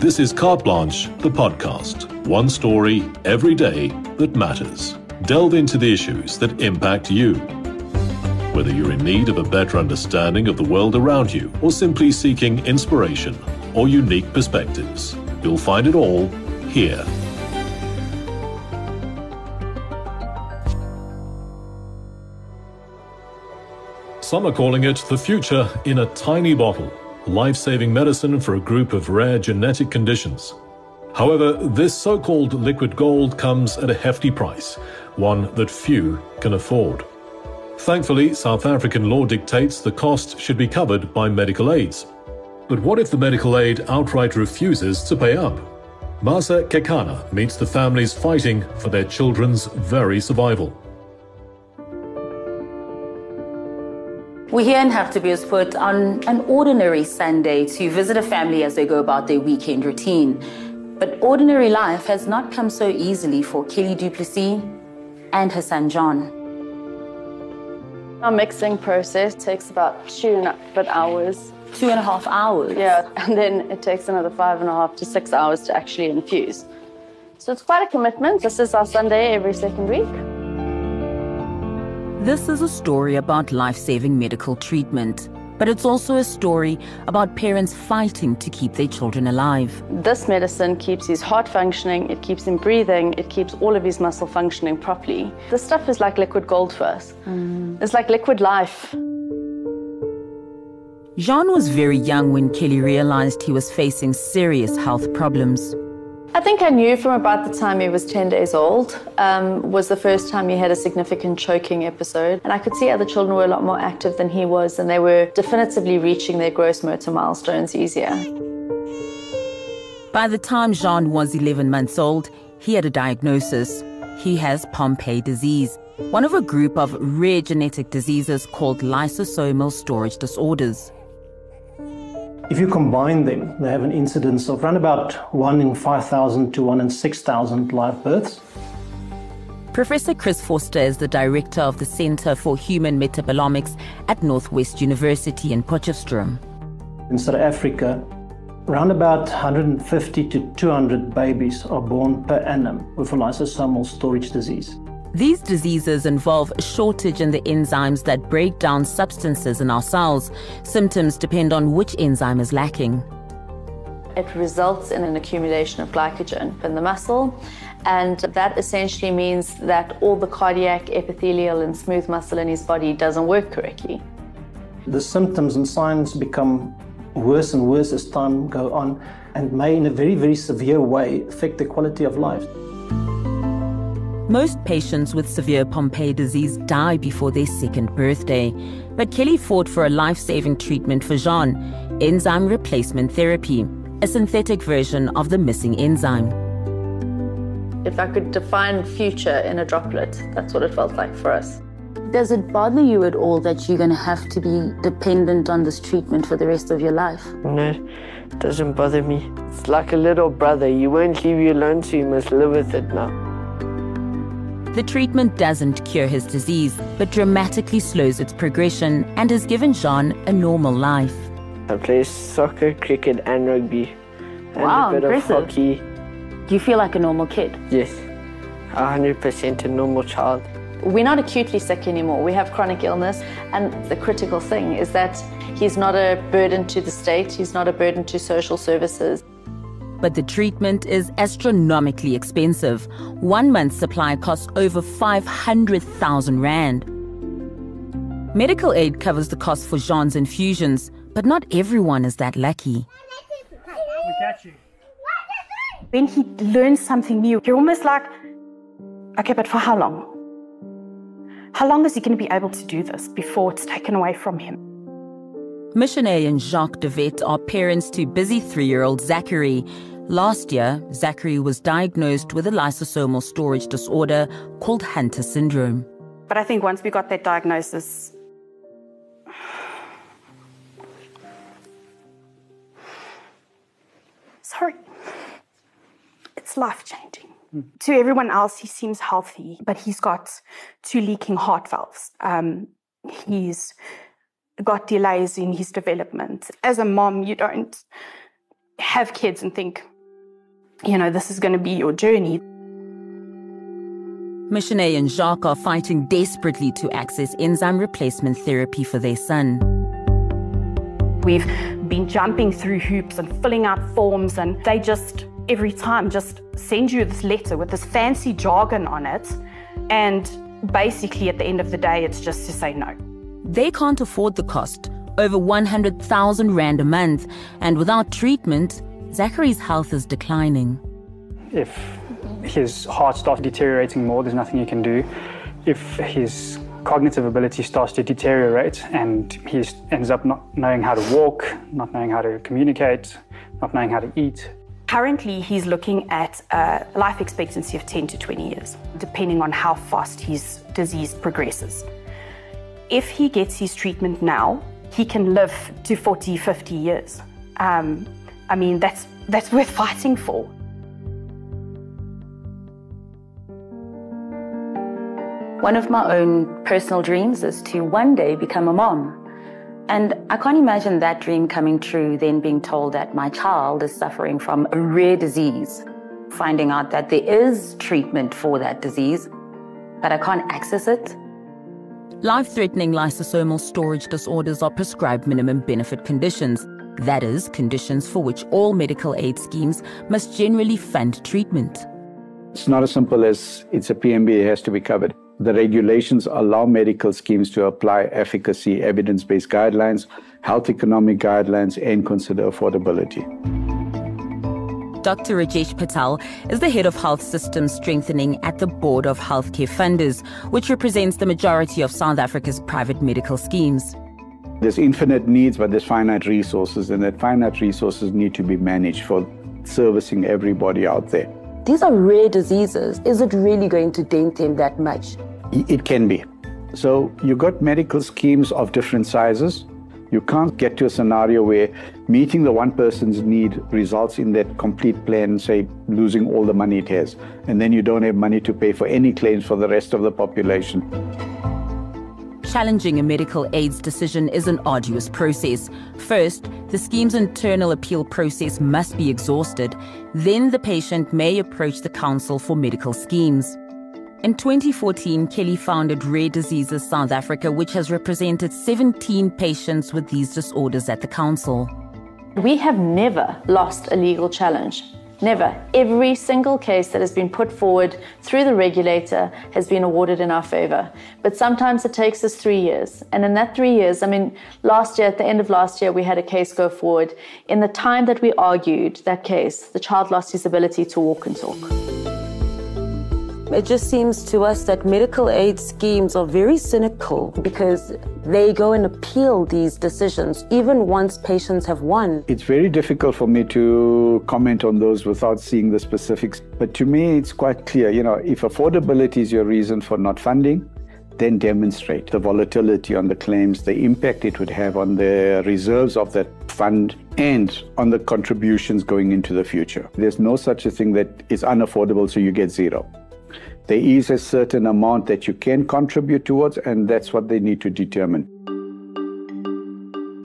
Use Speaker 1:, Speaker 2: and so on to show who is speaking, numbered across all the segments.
Speaker 1: This is Carte Blanche, the podcast. One story every day that matters. Delve into the issues that impact you. Whether you're in need of a better understanding of the world around you or simply seeking inspiration or unique perspectives, you'll find it all here. Some are calling it the future in a tiny bottle, life saving medicine for a group of rare genetic conditions. However, this so called liquid gold comes at a hefty price, one that few can afford. Thankfully, South African law dictates the cost should be covered by medical aids. But what if the medical aid outright refuses to pay up? Masa Kekana meets the families fighting for their children's very survival.
Speaker 2: We're here in Hartbeespoort on an ordinary Sunday to visit a family as they go about their weekend routine. But ordinary life has not come so easily for Kelly du Plessis and her son Jean.
Speaker 3: Our mixing process takes about two and a bit hours.
Speaker 2: Two and a half hours?
Speaker 3: Yeah, and then it takes another five and a half to six hours to actually infuse. So it's quite a commitment. This is our Sunday every second week.
Speaker 2: This is a story about life saving medical treatment, but it's also a story about parents fighting to keep their children alive.
Speaker 3: This medicine keeps his heart functioning, it keeps him breathing, it keeps all of his muscle functioning properly. This stuff is like liquid gold for us. Mm. It's like liquid life.
Speaker 2: Jean was very young when Kelly realized he was facing serious health problems.
Speaker 3: I think I knew from about the time he was 10 days old, um, was the first time he had a significant choking episode. And I could see other children were a lot more active than he was, and they were definitively reaching their gross motor milestones easier.
Speaker 2: By the time Jean was 11 months old, he had a diagnosis. He has Pompe disease, one of a group of rare genetic diseases called lysosomal storage disorders.
Speaker 4: If you combine them, they have an incidence of around about 1 in 5,000 to 1 in 6,000 live births.
Speaker 2: Professor Chris Vorster is the director of the Center for Human Metabolomics at Northwest University in Potchefstroom.
Speaker 4: In South Africa, around about 150 to 200 babies are born per annum with a lysosomal storage disease.
Speaker 2: These diseases involve a shortage in the enzymes that break down substances in our cells. Symptoms depend on which enzyme is lacking.
Speaker 3: It results in an accumulation of glycogen in the muscle, and that essentially means that all the cardiac, epithelial, and smooth muscle in his body doesn't work correctly.
Speaker 4: The symptoms and signs become worse and worse as time go on and may in a very, very severe way affect the quality of life.
Speaker 2: Most patients with severe Pompe disease die before their second birthday. But Kelly fought for a life saving treatment for Jean enzyme replacement therapy, a synthetic version of the missing enzyme.
Speaker 3: If I could define future in a droplet, that's what it felt like for us.
Speaker 2: Does it bother you at all that you're going to have to be dependent on this treatment for the rest of your life?
Speaker 5: No, it doesn't bother me. It's like a little brother. You won't leave you alone, so you must live with it now.
Speaker 2: The treatment doesn't cure his disease, but dramatically slows its progression and has given Jean a normal life.
Speaker 5: I play soccer, cricket, and rugby, and
Speaker 2: wow,
Speaker 5: a bit
Speaker 2: impressive.
Speaker 5: of hockey.
Speaker 2: Do you feel like a normal kid?
Speaker 5: Yes, 100% a normal child.
Speaker 3: We're not acutely sick anymore. We have chronic illness, and the critical thing is that he's not a burden to the state, he's not a burden to social services
Speaker 2: but the treatment is astronomically expensive. One month's supply costs over 500,000 Rand. Medical aid covers the cost for Jean's infusions, but not everyone is that lucky.
Speaker 6: We got you. When he learns something new, you're almost like, okay, but for how long? How long is he going to be able to do this before it's taken away from him?
Speaker 2: Missionary and Jacques Devet are parents to busy three year old Zachary. Last year, Zachary was diagnosed with a lysosomal storage disorder called Hunter syndrome.
Speaker 6: But I think once we got that diagnosis, sorry, it's life changing. To everyone else, he seems healthy, but he's got two leaking heart valves. Um, he's got delays in his development. As a mom, you don't have kids and think, you know, this is going to be your journey.
Speaker 2: Michenet and Jacques are fighting desperately to access enzyme replacement therapy for their son.
Speaker 6: We've been jumping through hoops and filling out forms, and they just, every time, just send you this letter with this fancy jargon on it. And basically, at the end of the day, it's just to say no.
Speaker 2: They can't afford the cost, over 100,000 Rand a month, and without treatment, Zachary's health is declining.
Speaker 7: If his heart starts deteriorating more, there's nothing you can do. If his cognitive ability starts to deteriorate and he ends up not knowing how to walk, not knowing how to communicate, not knowing how to eat.
Speaker 6: Currently, he's looking at a life expectancy of 10 to 20 years, depending on how fast his disease progresses. If he gets his treatment now, he can live to 40, 50 years. Um, I mean, that's, that's worth fighting for.
Speaker 2: One of my own personal dreams is to one day become a mom. And I can't imagine that dream coming true, then being told that my child is suffering from a rare disease, finding out that there is treatment for that disease, but I can't access it. Life threatening lysosomal storage disorders are prescribed minimum benefit conditions. That is, conditions for which all medical aid schemes must generally fund treatment.
Speaker 8: It's not as simple as it's a PMB, it has to be covered. The regulations allow medical schemes to apply efficacy, evidence based guidelines, health economic guidelines, and consider affordability.
Speaker 2: Dr. Rajesh Patel is the head of health systems strengthening at the Board of Healthcare Funders, which represents the majority of South Africa's private medical schemes.
Speaker 8: There's infinite needs, but there's finite resources, and that finite resources need to be managed for servicing everybody out there.
Speaker 2: These are rare diseases. Is it really going to dent them that much?
Speaker 8: It can be. So you've got medical schemes of different sizes. You can't get to a scenario where meeting the one person's need results in that complete plan, say, losing all the money it has. And then you don't have money to pay for any claims for the rest of the population.
Speaker 2: Challenging a medical aids decision is an arduous process. First, the scheme's internal appeal process must be exhausted. Then the patient may approach the Council for Medical Schemes. In 2014, Kelly founded Rare Diseases South Africa, which has represented 17 patients with these disorders at the council.
Speaker 3: We have never lost a legal challenge. Never. Every single case that has been put forward through the regulator has been awarded in our favor. But sometimes it takes us three years. And in that three years, I mean, last year, at the end of last year, we had a case go forward. In the time that we argued that case, the child lost his ability to walk and talk.
Speaker 2: It just seems to us that medical aid schemes are very cynical because they go and appeal these decisions even once patients have won.
Speaker 8: It's very difficult for me to comment on those without seeing the specifics. But to me, it's quite clear you know, if affordability is your reason for not funding, then demonstrate the volatility on the claims, the impact it would have on the reserves of that fund, and on the contributions going into the future. There's no such a thing that is unaffordable, so you get zero. There is a certain amount that you can contribute towards, and that's what they need to determine.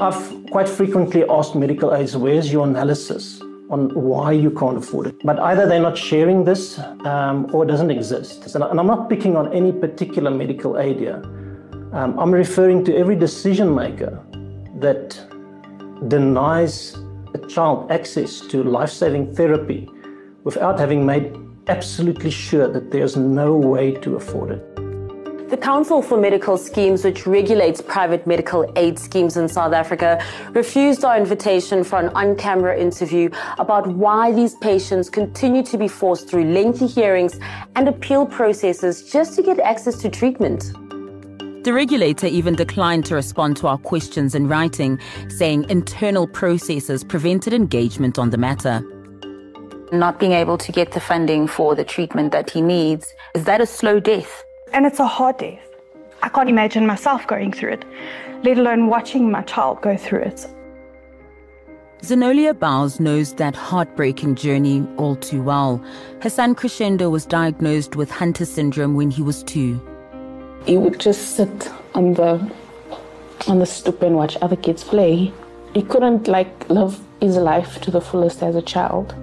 Speaker 4: I've quite frequently asked medical aids, where's your analysis on why you can't afford it? But either they're not sharing this um, or it doesn't exist. And I'm not picking on any particular medical aid here. Um, I'm referring to every decision maker that denies a child access to life saving therapy without having made absolutely sure that there's no way to afford it.
Speaker 2: The Council for Medical Schemes, which regulates private medical aid schemes in South Africa, refused our invitation for an on camera interview about why these patients continue to be forced through lengthy hearings and appeal processes just to get access to treatment. The regulator even declined to respond to our questions in writing, saying internal processes prevented engagement on the matter not being able to get the funding for the treatment that he needs, is that a slow death?
Speaker 6: And it's a hard death. I can't imagine myself going through it, let alone watching my child go through it.
Speaker 2: Zenolia Bowes knows that heartbreaking journey all too well. Her son Crescendo was diagnosed with Hunter syndrome when he was two.
Speaker 9: He would just sit on the on the stoop and watch other kids play. He couldn't like live his life to the fullest as a child.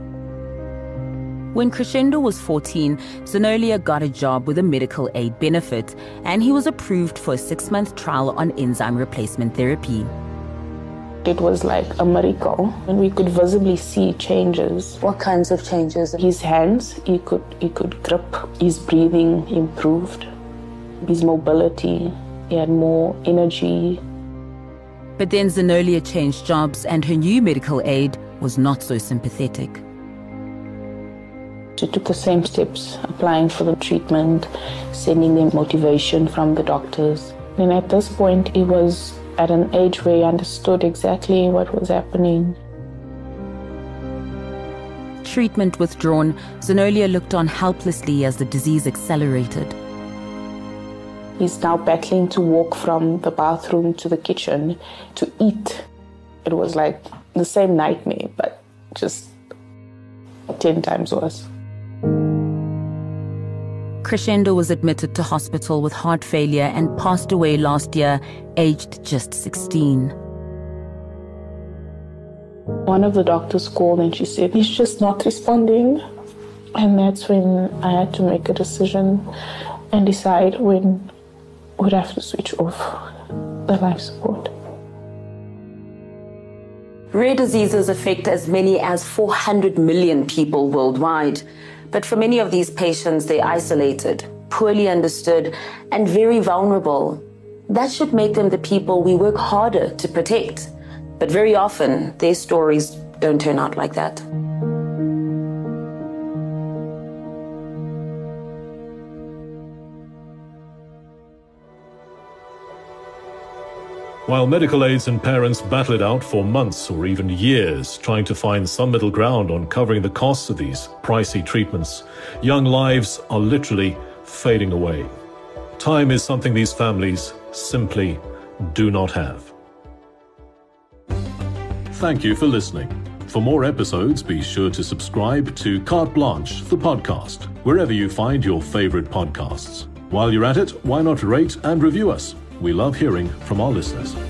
Speaker 2: When Crescendo was 14, Zenolia got a job with a medical aid benefit, and he was approved for a six month trial on enzyme replacement therapy.
Speaker 9: It was like a miracle, and we could visibly see changes.
Speaker 2: What kinds of changes?
Speaker 9: His hands, he could he could grip. His breathing improved. His mobility, he had more energy.
Speaker 2: But then Zenolia changed jobs, and her new medical aid was not so sympathetic.
Speaker 9: She took the same steps, applying for the treatment, sending them motivation from the doctors. And at this point, he was at an age where he understood exactly what was happening.
Speaker 2: Treatment withdrawn, Zenolia looked on helplessly as the disease accelerated.
Speaker 9: He's now battling to walk from the bathroom to the kitchen to eat. It was like the same nightmare, but just 10 times worse.
Speaker 2: Crescendo was admitted to hospital with heart failure and passed away last year, aged just 16.
Speaker 9: One of the doctors called and she said, He's just not responding. And that's when I had to make a decision and decide when we'd have to switch off the life support.
Speaker 2: Rare diseases affect as many as 400 million people worldwide. But for many of these patients, they're isolated, poorly understood, and very vulnerable. That should make them the people we work harder to protect. But very often, their stories don't turn out like that.
Speaker 1: While medical aids and parents battle it out for months or even years trying to find some middle ground on covering the costs of these pricey treatments, young lives are literally fading away. Time is something these families simply do not have. Thank you for listening. For more episodes, be sure to subscribe to Carte Blanche, the podcast, wherever you find your favorite podcasts. While you're at it, why not rate and review us? We love hearing from our listeners.